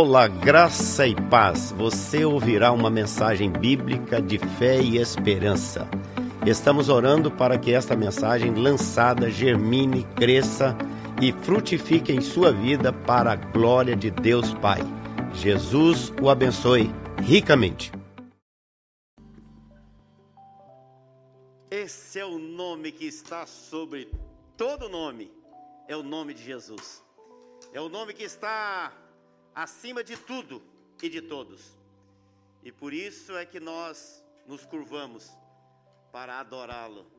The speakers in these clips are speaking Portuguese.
Olá, graça e paz. Você ouvirá uma mensagem bíblica de fé e esperança. Estamos orando para que esta mensagem lançada germine, cresça e frutifique em sua vida para a glória de Deus Pai. Jesus o abençoe ricamente. Esse é o nome que está sobre todo nome. É o nome de Jesus. É o nome que está acima de tudo e de todos. E por isso é que nós nos curvamos para adorá-lo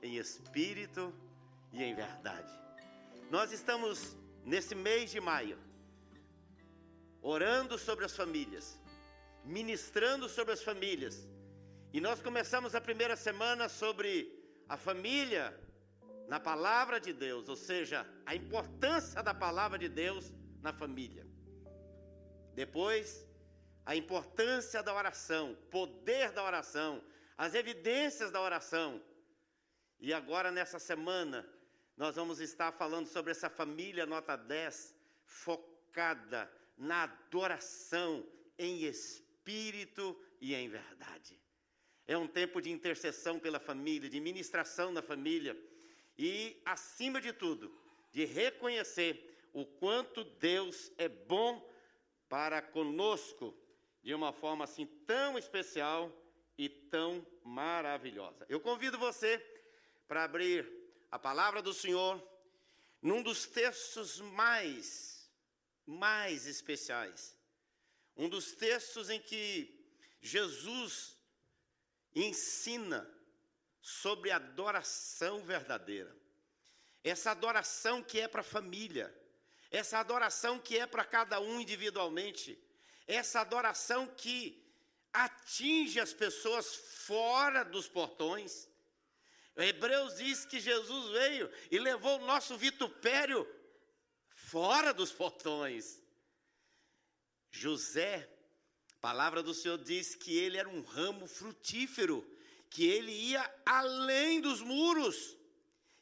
em espírito e em verdade. Nós estamos nesse mês de maio orando sobre as famílias, ministrando sobre as famílias. E nós começamos a primeira semana sobre a família na palavra de Deus, ou seja, a importância da palavra de Deus na família. Depois, a importância da oração, poder da oração, as evidências da oração. E agora, nessa semana, nós vamos estar falando sobre essa família nota 10, focada na adoração em espírito e em verdade. É um tempo de intercessão pela família, de ministração na família e, acima de tudo, de reconhecer o quanto Deus é bom para conosco de uma forma assim tão especial e tão maravilhosa. Eu convido você para abrir a palavra do Senhor num dos textos mais mais especiais. Um dos textos em que Jesus ensina sobre adoração verdadeira. Essa adoração que é para a família, essa adoração que é para cada um individualmente, essa adoração que atinge as pessoas fora dos portões. O Hebreus diz que Jesus veio e levou o nosso vitupério fora dos portões. José, a palavra do Senhor diz que ele era um ramo frutífero, que ele ia além dos muros.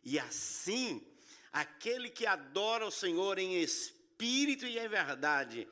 E assim, Aquele que adora o Senhor em espírito e em verdade,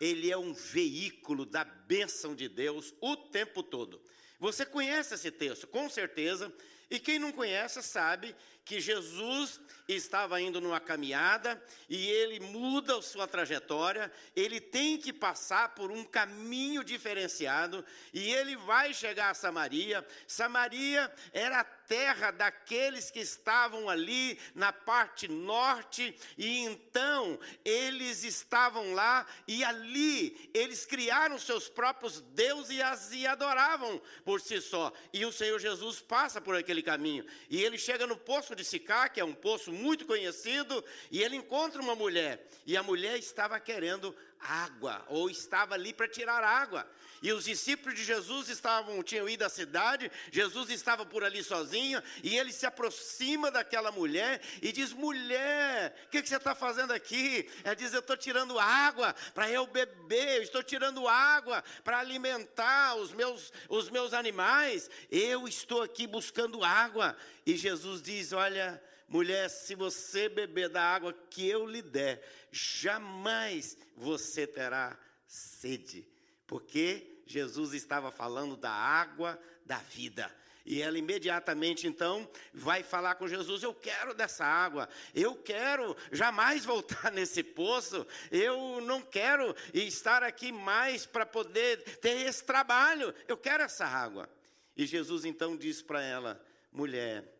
ele é um veículo da bênção de Deus o tempo todo. Você conhece esse texto, com certeza, e quem não conhece sabe que Jesus estava indo numa caminhada e ele muda a sua trajetória, ele tem que passar por um caminho diferenciado e ele vai chegar a Samaria. Samaria era a terra daqueles que estavam ali na parte norte e então eles estavam lá e ali eles criaram seus próprios deuses e as e adoravam por si só. E o Senhor Jesus passa por aquele caminho e ele chega no poço de Sicá, que é um poço muito conhecido, e ele encontra uma mulher, e a mulher estava querendo água, ou estava ali para tirar água. E os discípulos de Jesus estavam, tinham ido à cidade, Jesus estava por ali sozinho, e ele se aproxima daquela mulher e diz: Mulher, o que, que, você está fazendo aqui? Ela diz: Eu estou tirando água para eu beber, eu estou tirando água para alimentar os meus, os meus animais, eu estou aqui buscando água. E Jesus diz: Olha, mulher, se você beber da água que eu lhe der, jamais você terá sede, porque Jesus estava falando da água da vida. E ela imediatamente então vai falar com Jesus: Eu quero dessa água, eu quero jamais voltar nesse poço, eu não quero estar aqui mais para poder ter esse trabalho, eu quero essa água. E Jesus então diz para ela: Mulher,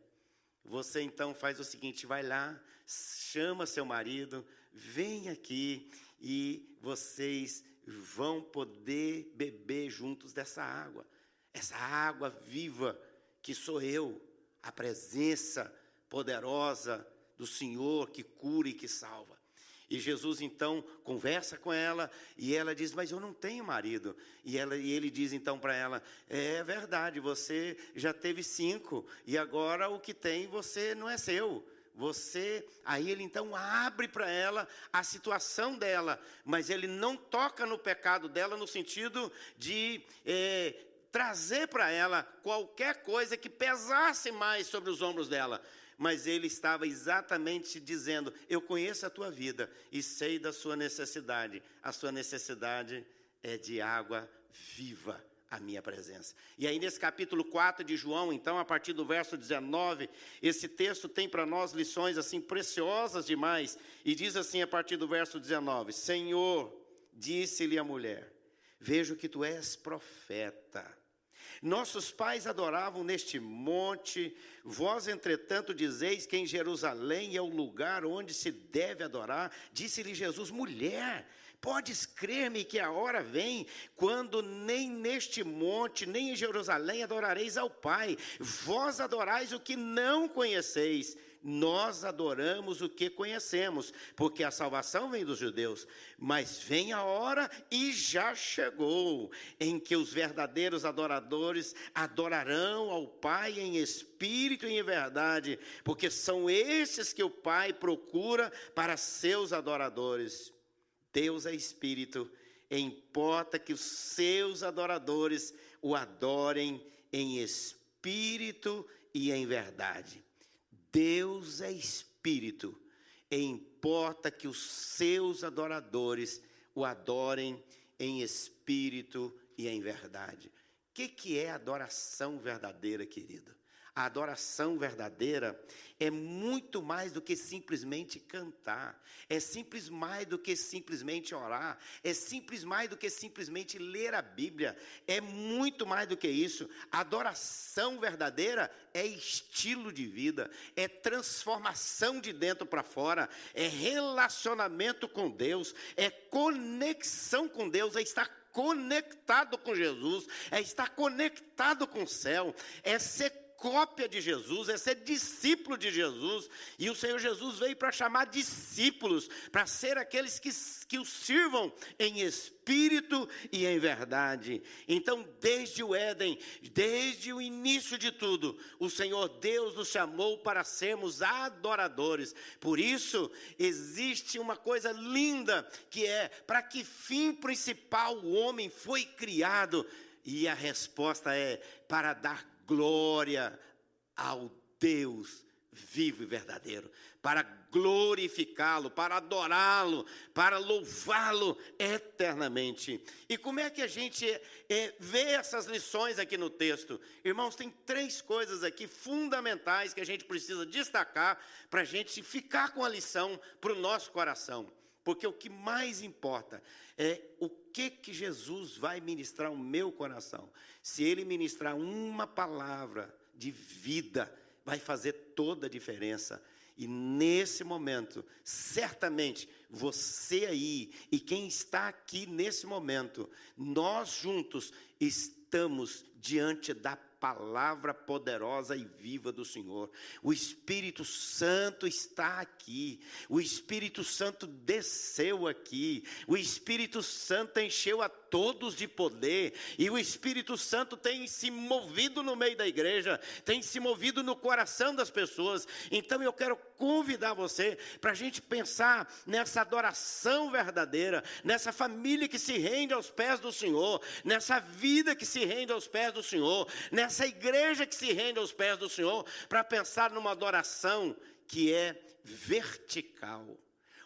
você então faz o seguinte: vai lá, chama seu marido, vem aqui e vocês vão poder beber juntos dessa água. Essa água viva que sou eu, a presença poderosa do Senhor que cura e que salva. E Jesus então conversa com ela e ela diz: Mas eu não tenho marido. E, ela, e ele diz então para ela: É verdade, você já teve cinco e agora o que tem você não é seu. Você, aí ele então abre para ela a situação dela, mas ele não toca no pecado dela no sentido de é, trazer para ela qualquer coisa que pesasse mais sobre os ombros dela mas ele estava exatamente dizendo: Eu conheço a tua vida e sei da sua necessidade. A sua necessidade é de água viva a minha presença. E aí, nesse capítulo 4 de João, então, a partir do verso 19, esse texto tem para nós lições assim preciosas demais. E diz assim a partir do verso 19: Senhor, disse-lhe a mulher, vejo que tu és profeta. Nossos pais adoravam neste monte, vós, entretanto, dizeis que em Jerusalém é o lugar onde se deve adorar. Disse-lhe Jesus: mulher, podes crer-me que a hora vem quando nem neste monte, nem em Jerusalém adorareis ao Pai. Vós adorais o que não conheceis nós adoramos o que conhecemos, porque a salvação vem dos judeus. Mas vem a hora e já chegou em que os verdadeiros adoradores adorarão ao Pai em espírito e em verdade, porque são esses que o Pai procura para seus adoradores. Deus é espírito, e importa que os seus adoradores o adorem em espírito e em verdade. Deus é espírito, e importa que os seus adoradores o adorem em espírito e em verdade. O que, que é adoração verdadeira, querido? A adoração verdadeira é muito mais do que simplesmente cantar, é simples mais do que simplesmente orar, é simples mais do que simplesmente ler a Bíblia, é muito mais do que isso. A adoração verdadeira é estilo de vida, é transformação de dentro para fora, é relacionamento com Deus, é conexão com Deus, é estar conectado com Jesus, é estar conectado com o céu, é ser cópia de Jesus, é ser discípulo de Jesus. E o Senhor Jesus veio para chamar discípulos, para ser aqueles que, que o sirvam em espírito e em verdade. Então, desde o Éden, desde o início de tudo, o Senhor Deus nos chamou para sermos adoradores. Por isso, existe uma coisa linda que é: para que fim principal o homem foi criado? E a resposta é: para dar glória ao Deus vivo e verdadeiro, para glorificá-lo, para adorá-lo, para louvá-lo eternamente. E como é que a gente é, vê essas lições aqui no texto? Irmãos, tem três coisas aqui fundamentais que a gente precisa destacar para a gente ficar com a lição para o nosso coração. Porque o que mais importa é o que que Jesus vai ministrar ao meu coração. Se ele ministrar uma palavra de vida, vai fazer toda a diferença. E nesse momento, certamente, você aí e quem está aqui nesse momento, nós juntos estamos diante da palavra poderosa e viva do Senhor. O Espírito Santo está aqui. O Espírito Santo desceu aqui. O Espírito Santo encheu a todos de poder. E o Espírito Santo tem se movido no meio da igreja, tem se movido no coração das pessoas. Então eu quero convidar você para a gente pensar nessa adoração verdadeira, nessa família que se rende aos pés do Senhor, nessa vida que se rende aos pés do Senhor, nessa igreja que se rende aos pés do Senhor, para pensar numa adoração que é vertical.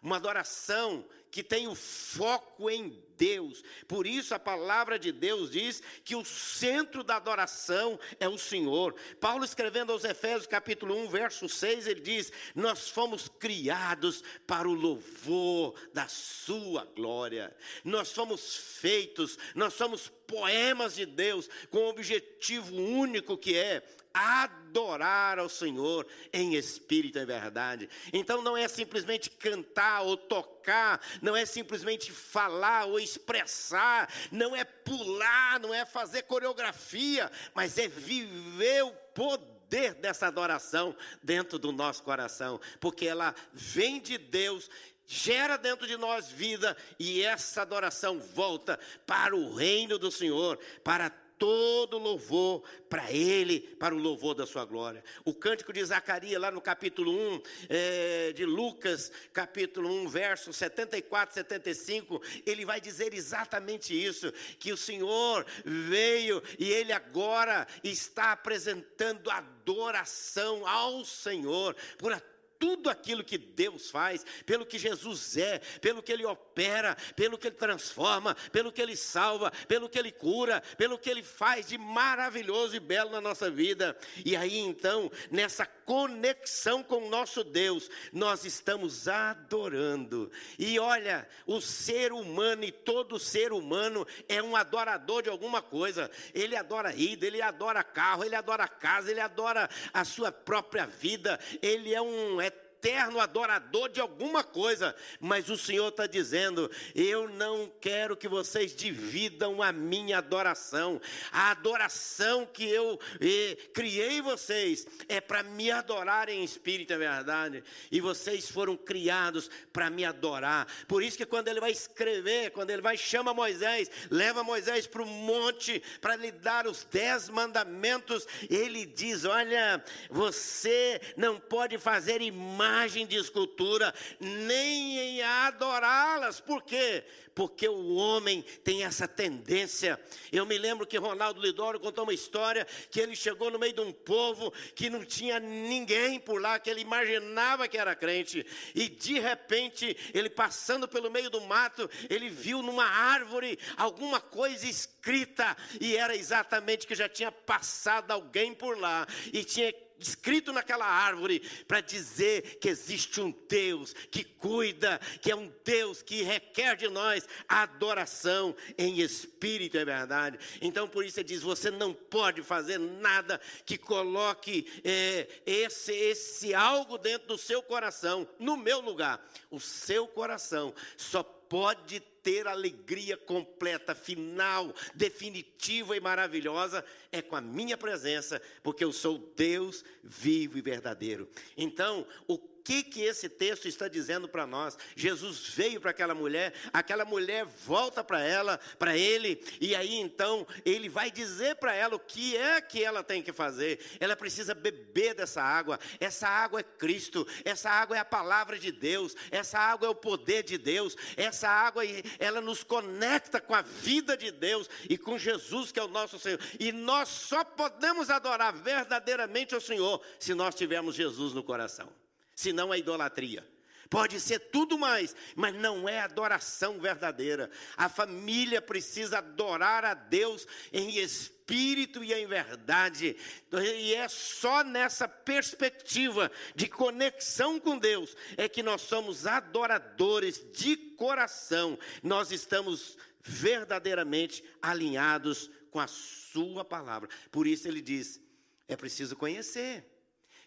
Uma adoração que tem o foco em Deus. Por isso a palavra de Deus diz que o centro da adoração é o Senhor. Paulo escrevendo aos Efésios capítulo 1, verso 6, ele diz: "Nós fomos criados para o louvor da sua glória. Nós fomos feitos, nós somos poemas de Deus com o objetivo único que é adorar ao Senhor em espírito e verdade. Então não é simplesmente cantar ou tocar, não é simplesmente falar ou expressar, não é pular, não é fazer coreografia, mas é viver o poder dessa adoração dentro do nosso coração, porque ela vem de Deus gera dentro de nós vida e essa adoração volta para o reino do Senhor, para todo louvor para Ele, para o louvor da sua glória. O cântico de Zacarias, lá no capítulo 1 é, de Lucas, capítulo 1, versos 74, 75, ele vai dizer exatamente isso: que o Senhor veio e Ele agora está apresentando adoração ao Senhor por tudo aquilo que Deus faz, pelo que Jesus é, pelo que Ele opera, pelo que Ele transforma, pelo que Ele salva, pelo que Ele cura, pelo que Ele faz de maravilhoso e belo na nossa vida. E aí então, nessa conexão com o nosso Deus, nós estamos adorando. E olha, o ser humano e todo ser humano é um adorador de alguma coisa. Ele adora ida, ele adora carro, ele adora casa, ele adora a sua própria vida. Ele é um eterno adorador de alguma coisa, mas o Senhor está dizendo: eu não quero que vocês dividam a minha adoração. A adoração que eu eh, criei vocês é para me adorar em espírito, é verdade. E vocês foram criados para me adorar. Por isso que quando ele vai escrever, quando ele vai chama Moisés, leva Moisés para o monte para lhe dar os dez mandamentos, ele diz: olha, você não pode fazer imagem imagem de escultura, nem em adorá-las. Por quê? Porque o homem tem essa tendência. Eu me lembro que Ronaldo Lidoro contou uma história que ele chegou no meio de um povo que não tinha ninguém por lá, que ele imaginava que era crente, e de repente, ele passando pelo meio do mato, ele viu numa árvore alguma coisa escrita, e era exatamente que já tinha passado alguém por lá, e tinha escrito naquela árvore para dizer que existe um Deus que cuida, que é um Deus que requer de nós adoração em espírito, é verdade. Então por isso ele diz: você não pode fazer nada que coloque é, esse, esse algo dentro do seu coração, no meu lugar. O seu coração só pode ter alegria completa, final, definitiva e maravilhosa é com a minha presença, porque eu sou Deus vivo e verdadeiro. Então, o que que esse texto está dizendo para nós? Jesus veio para aquela mulher, aquela mulher volta para ela, para ele, e aí então ele vai dizer para ela o que é que ela tem que fazer. Ela precisa beber dessa água. Essa água é Cristo, essa água é a palavra de Deus, essa água é o poder de Deus, essa água ela nos conecta com a vida de Deus e com Jesus que é o nosso Senhor. E nós só podemos adorar verdadeiramente o Senhor se nós tivermos Jesus no coração senão a idolatria. Pode ser tudo mais, mas não é adoração verdadeira. A família precisa adorar a Deus em espírito e em verdade. E é só nessa perspectiva de conexão com Deus é que nós somos adoradores de coração. Nós estamos verdadeiramente alinhados com a Sua palavra. Por isso ele diz: é preciso conhecer.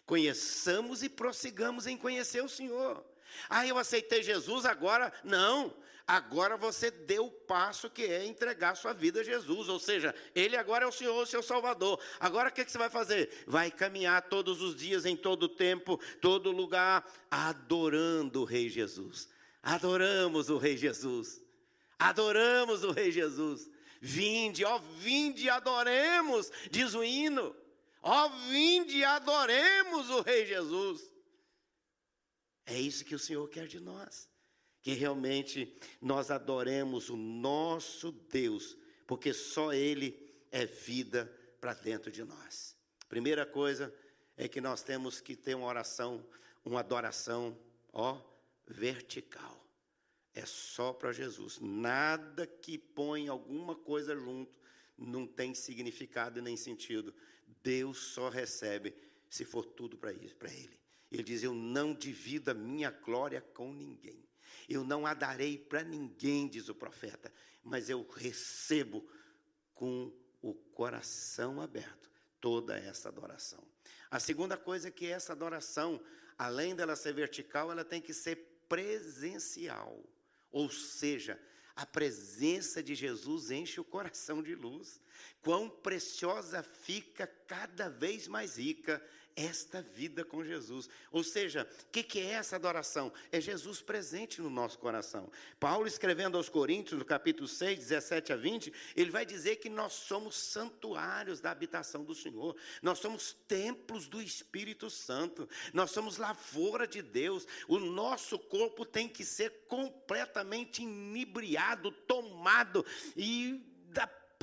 Conheçamos e prossigamos em conhecer o Senhor. Ah, eu aceitei Jesus agora? Não. Agora você deu o passo que é entregar sua vida a Jesus. Ou seja, Ele agora é o Senhor, o seu Salvador. Agora o que, que você vai fazer? Vai caminhar todos os dias, em todo tempo, todo lugar, adorando o Rei Jesus. Adoramos o Rei Jesus. Adoramos o Rei Jesus. Vinde, ó, vinde, adoremos, diz o hino. Ó, vinde e adoremos o Rei Jesus. É isso que o Senhor quer de nós. Que realmente nós adoremos o nosso Deus, porque só Ele é vida para dentro de nós. Primeira coisa é que nós temos que ter uma oração, uma adoração, ó, vertical. É só para Jesus. Nada que põe alguma coisa junto não tem significado e nem sentido. Deus só recebe se for tudo para Ele. Ele diz: Eu não divido a minha glória com ninguém. Eu não a darei para ninguém, diz o profeta, mas eu recebo com o coração aberto toda essa adoração. A segunda coisa é que essa adoração, além dela ser vertical, ela tem que ser presencial. Ou seja, a presença de Jesus enche o coração de luz. Quão preciosa fica cada vez mais rica esta vida com Jesus. Ou seja, o que, que, é essa adoração? É Jesus presente no nosso coração. Paulo, escrevendo aos Coríntios, no capítulo 6, 17 a 20, ele vai dizer que nós somos santuários da habitação do Senhor, nós somos templos do Espírito Santo, nós somos lavoura de Deus. O nosso corpo tem que ser completamente inebriado, tomado e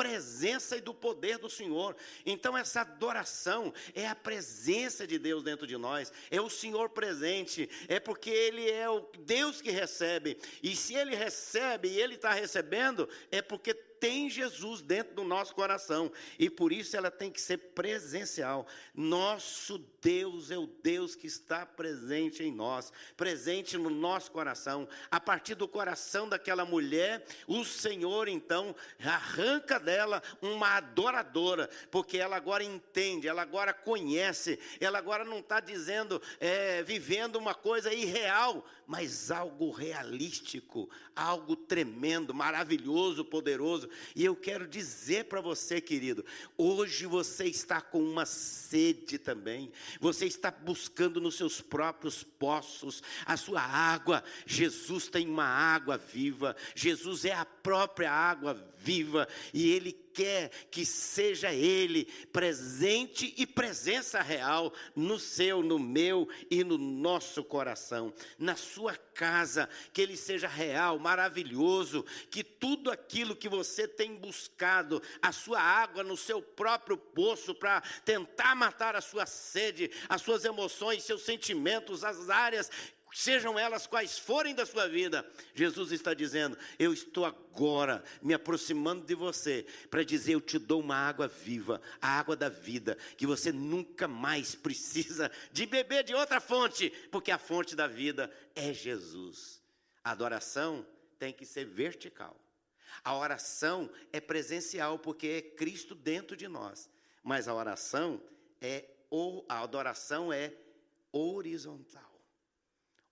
presença e do poder do Senhor. Então, essa adoração é a presença de Deus dentro de nós, é o Senhor presente, é porque Ele é o Deus que recebe, e se Ele recebe e Ele está recebendo, é porque tem Jesus dentro do nosso coração e por isso ela tem que ser presencial. Nosso Deus é o Deus que está presente em nós, presente no nosso coração. A partir do coração daquela mulher, o Senhor então arranca dela uma adoradora, porque ela agora entende, ela agora conhece, ela agora não está dizendo, é, vivendo uma coisa irreal, mas algo realístico, algo tremendo, maravilhoso, poderoso. E eu quero dizer para você, querido, hoje você está com uma sede também. Você está buscando nos seus próprios poços a sua água. Jesus tem uma água viva. Jesus é a própria água viva e ele quer que seja Ele presente e presença real no seu, no meu e no nosso coração, na sua casa, que Ele seja real, maravilhoso, que tudo aquilo que você tem buscado, a sua água no seu próprio poço para tentar matar a sua sede, as suas emoções, seus sentimentos, as áreas sejam elas quais forem da sua vida, Jesus está dizendo: Eu estou agora me aproximando de você para dizer: Eu te dou uma água viva, a água da vida, que você nunca mais precisa de beber de outra fonte, porque a fonte da vida é Jesus. A adoração tem que ser vertical. A oração é presencial, porque é Cristo dentro de nós. Mas a oração é, ou a adoração é horizontal.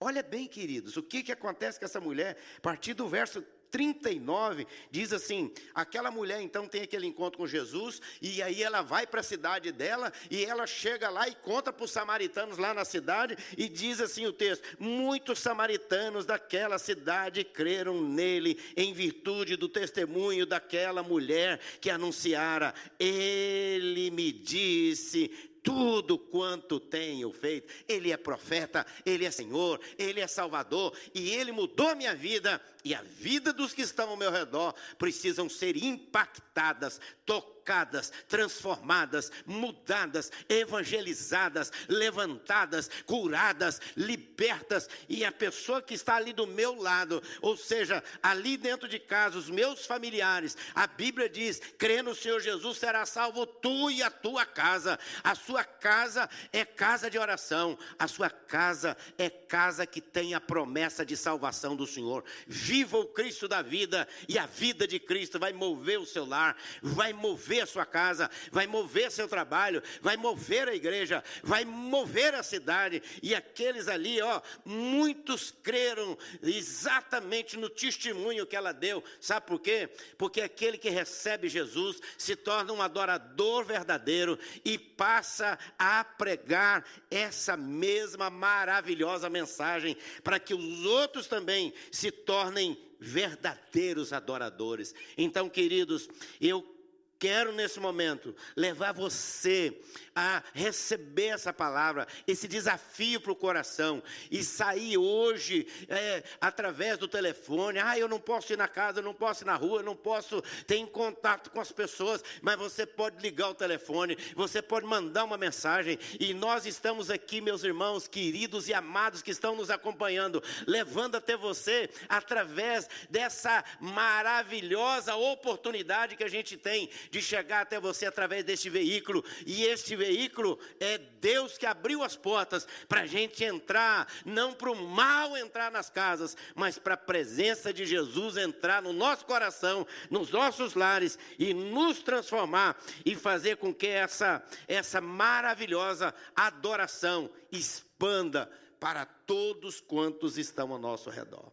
Olha bem, queridos, o que, que acontece com essa mulher? A partir do verso 39, diz assim: aquela mulher então tem aquele encontro com Jesus, e aí ela vai para a cidade dela, e ela chega lá e conta para os samaritanos lá na cidade, e diz assim o texto: muitos samaritanos daquela cidade creram nele, em virtude do testemunho daquela mulher que anunciara: ele me disse tudo quanto tenho feito. Ele é profeta, ele é Senhor, ele é Salvador e ele mudou a minha vida e a vida dos que estão ao meu redor precisam ser impactadas, tocadas, transformadas, mudadas, evangelizadas, levantadas, curadas, libertas, e a pessoa que está ali do meu lado, ou seja, ali dentro de casa, os meus familiares, a Bíblia diz: crê no Senhor Jesus, será salvo tu e a tua casa. A sua casa é casa de oração, a sua casa é casa que tem a promessa de salvação do Senhor. Viva o Cristo da vida, e a vida de Cristo vai mover o seu lar, vai mover a sua casa, vai mover seu trabalho, vai mover a igreja, vai mover a cidade. E aqueles ali, ó, muitos creram exatamente no testemunho que ela deu. Sabe por quê? Porque aquele que recebe Jesus se torna um adorador verdadeiro e passa a pregar essa mesma maravilhosa mensagem para que os outros também se tornem verdadeiros adoradores. Então, queridos, eu quero nesse momento levar você a receber essa palavra, esse desafio para o coração e sair hoje é, através do telefone. Ah, eu não posso ir na casa, eu não posso ir na rua, eu não posso ter contato com as pessoas, mas você pode ligar o telefone, você pode mandar uma mensagem e nós estamos aqui, meus irmãos queridos e amados que estão nos acompanhando, levando até você através dessa maravilhosa oportunidade que a gente tem de chegar até você através deste veículo e este veículo é Deus que abriu as portas para a gente entrar, não para o mal entrar nas casas, mas para a presença de Jesus entrar no nosso coração, nos nossos lares e nos transformar e fazer com que essa, essa maravilhosa adoração expanda para todos quantos estão ao nosso redor.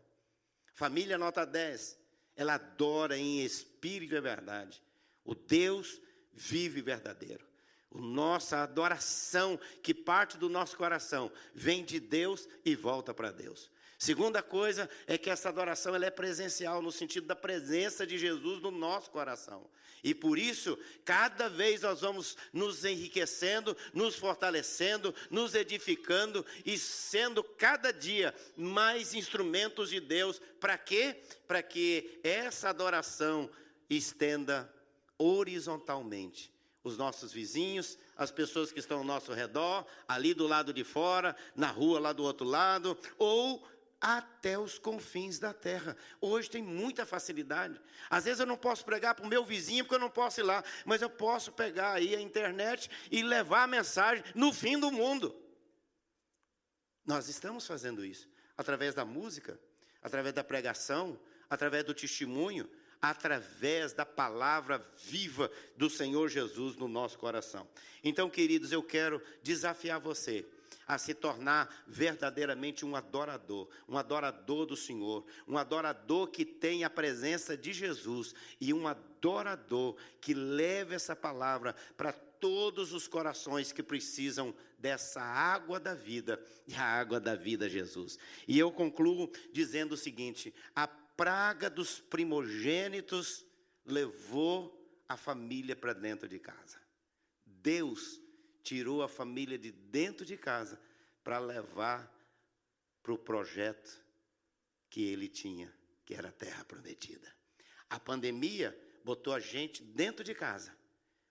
Família nota 10, ela adora em espírito e verdade. O Deus vive verdadeiro. O nossa adoração que parte do nosso coração vem de Deus e volta para Deus. Segunda coisa é que essa adoração ela é presencial, no sentido da presença de Jesus no nosso coração. E por isso, cada vez nós vamos nos enriquecendo, nos fortalecendo, nos edificando e sendo cada dia mais instrumentos de Deus. Para quê? Para que essa adoração estenda horizontalmente os nossos vizinhos, as pessoas que estão ao nosso redor, ali do lado de fora, na rua lá do outro lado, ou até os confins da terra. Hoje tem muita facilidade. Às vezes eu não posso pregar para o meu vizinho porque eu não posso ir lá, mas eu posso pegar aí a internet e levar a mensagem no fim do mundo. Nós estamos fazendo isso através da música, através da pregação, através do testemunho, através da palavra viva do Senhor Jesus no nosso coração. Então, queridos, eu quero desafiar você a se tornar verdadeiramente um adorador, um adorador do Senhor, um adorador que tem a presença de Jesus e um adorador que leve essa palavra para todos os corações que precisam dessa água da vida, e a água da vida, Jesus. E eu concluo dizendo o seguinte: a praga dos primogênitos levou a família para dentro de casa. Deus tirou a família de dentro de casa para levar para o projeto que ele tinha, que era a terra prometida. A pandemia botou a gente dentro de casa.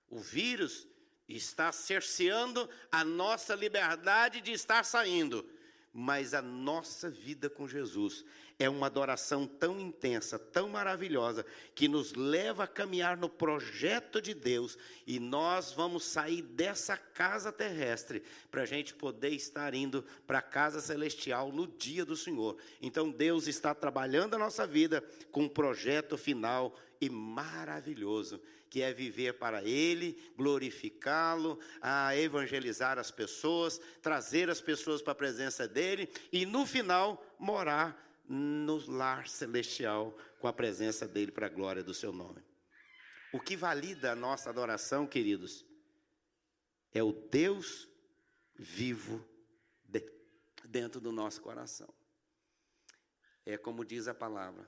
O vírus está cerceando a nossa liberdade de estar saindo mas a nossa vida com Jesus é uma adoração tão intensa, tão maravilhosa, que nos leva a caminhar no projeto de Deus e nós vamos sair dessa casa terrestre para a gente poder estar indo para a casa celestial no dia do Senhor. Então Deus está trabalhando a nossa vida com um projeto final e maravilhoso que é viver para Ele, glorificá-lo, a evangelizar as pessoas, trazer as pessoas para a presença dEle e no final morar no lar celestial com a presença dEle para a glória do Seu nome. O que valida a nossa adoração, queridos, é o Deus vivo dentro do nosso coração. É como diz a palavra: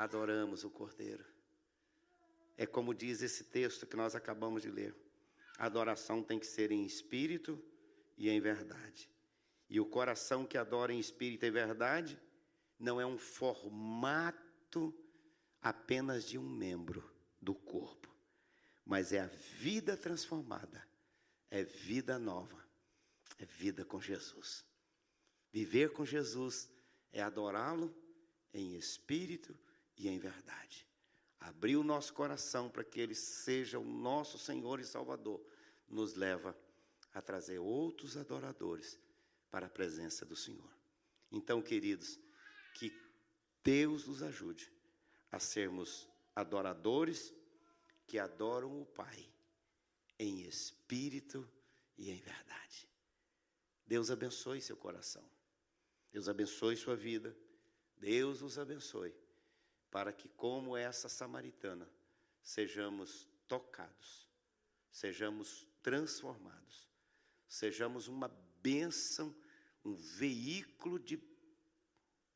adoramos o Cordeiro. É como diz esse texto que nós acabamos de ler. A adoração tem que ser em espírito e em verdade. E o coração que adora em espírito e verdade não é um formato apenas de um membro do corpo, mas é a vida transformada, é vida nova, é vida com Jesus. Viver com Jesus é adorá-lo em espírito e em verdade. Abrir o nosso coração para que Ele seja o nosso Senhor e Salvador, nos leva a trazer outros adoradores para a presença do Senhor. Então, queridos, que Deus nos ajude a sermos adoradores que adoram o Pai em espírito e em verdade. Deus abençoe seu coração. Deus abençoe sua vida. Deus os abençoe para que, como essa samaritana, sejamos tocados, sejamos transformados, sejamos uma bênção, um veículo de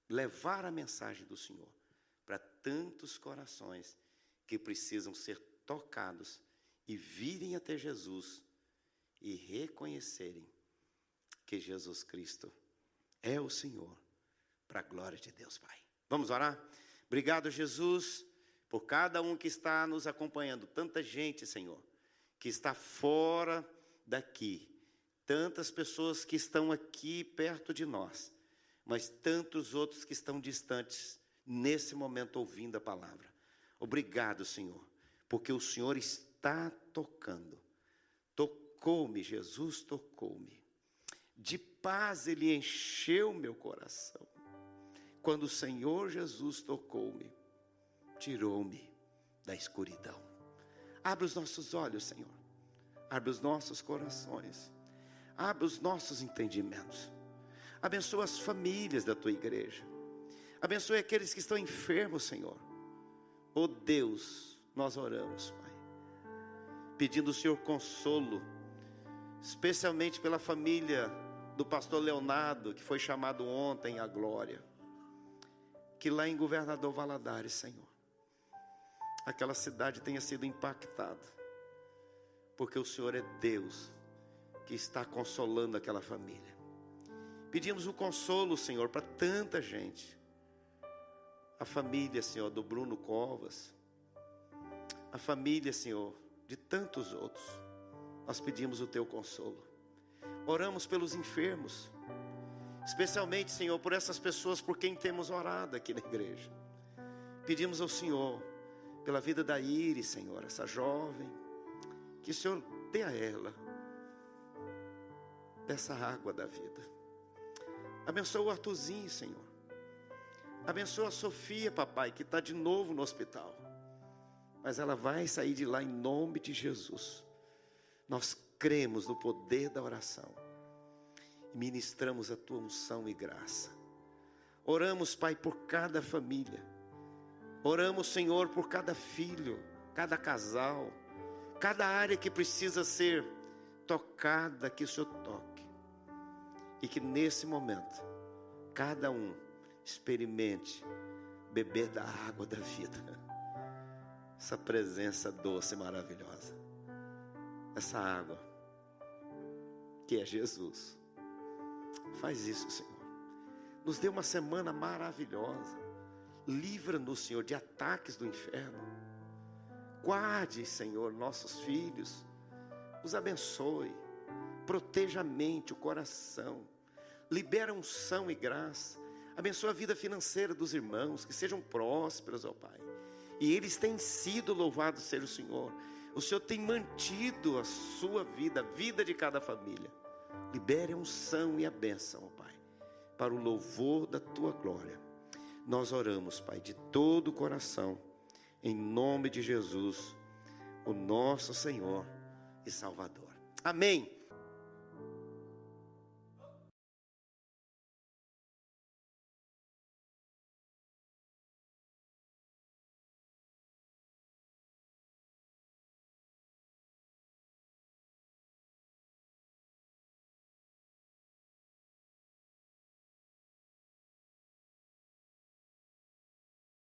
levar a mensagem do Senhor para tantos corações que precisam ser tocados e virem até Jesus e reconhecerem que Jesus Cristo é o Senhor, para a glória de Deus Pai. Vamos orar? Obrigado, Jesus, por cada um que está nos acompanhando. Tanta gente, Senhor, que está fora daqui. Tantas pessoas que estão aqui perto de nós, mas tantos outros que estão distantes nesse momento ouvindo a palavra. Obrigado, Senhor, porque o Senhor está tocando. Tocou-me, Jesus tocou-me. De paz ele encheu meu coração quando o Senhor Jesus tocou-me, tirou-me da escuridão. Abre os nossos olhos, Senhor. Abre os nossos corações. Abre os nossos entendimentos. Abençoa as famílias da tua igreja. Abençoe aqueles que estão enfermos, Senhor. Oh Deus, nós oramos, Pai. pedindo o Senhor consolo, especialmente pela família do pastor Leonardo, que foi chamado ontem à glória, que lá em Governador Valadares, Senhor, aquela cidade tenha sido impactada, porque o Senhor é Deus que está consolando aquela família. Pedimos o consolo, Senhor, para tanta gente. A família, Senhor, do Bruno Covas, a família, Senhor, de tantos outros. Nós pedimos o teu consolo. Oramos pelos enfermos, especialmente, Senhor, por essas pessoas por quem temos orado aqui na igreja. Pedimos ao Senhor pela vida da Iris, Senhor, essa jovem, que o Senhor dê a ela dessa água da vida. Abençoa o Artuzinho, Senhor. Abençoa a Sofia, papai, que está de novo no hospital. Mas ela vai sair de lá em nome de Jesus. Nós cremos no poder da oração. Ministramos a tua unção e graça. Oramos, Pai, por cada família. Oramos, Senhor, por cada filho, cada casal, cada área que precisa ser tocada, que o Senhor toque. E que nesse momento, cada um experimente beber da água da vida. Essa presença doce e maravilhosa essa água, que é Jesus. Faz isso, Senhor. Nos dê uma semana maravilhosa. Livra-nos, Senhor, de ataques do inferno. Guarde, Senhor, nossos filhos. Os abençoe. Proteja a mente, o coração. Libera unção e graça. Abençoa a vida financeira dos irmãos, que sejam prósperos, ó Pai. E eles têm sido louvados ser o Senhor. O Senhor tem mantido a sua vida, a vida de cada família. Libere a unção e a bênção, ó Pai, para o louvor da tua glória. Nós oramos, Pai, de todo o coração, em nome de Jesus, o nosso Senhor e Salvador. Amém.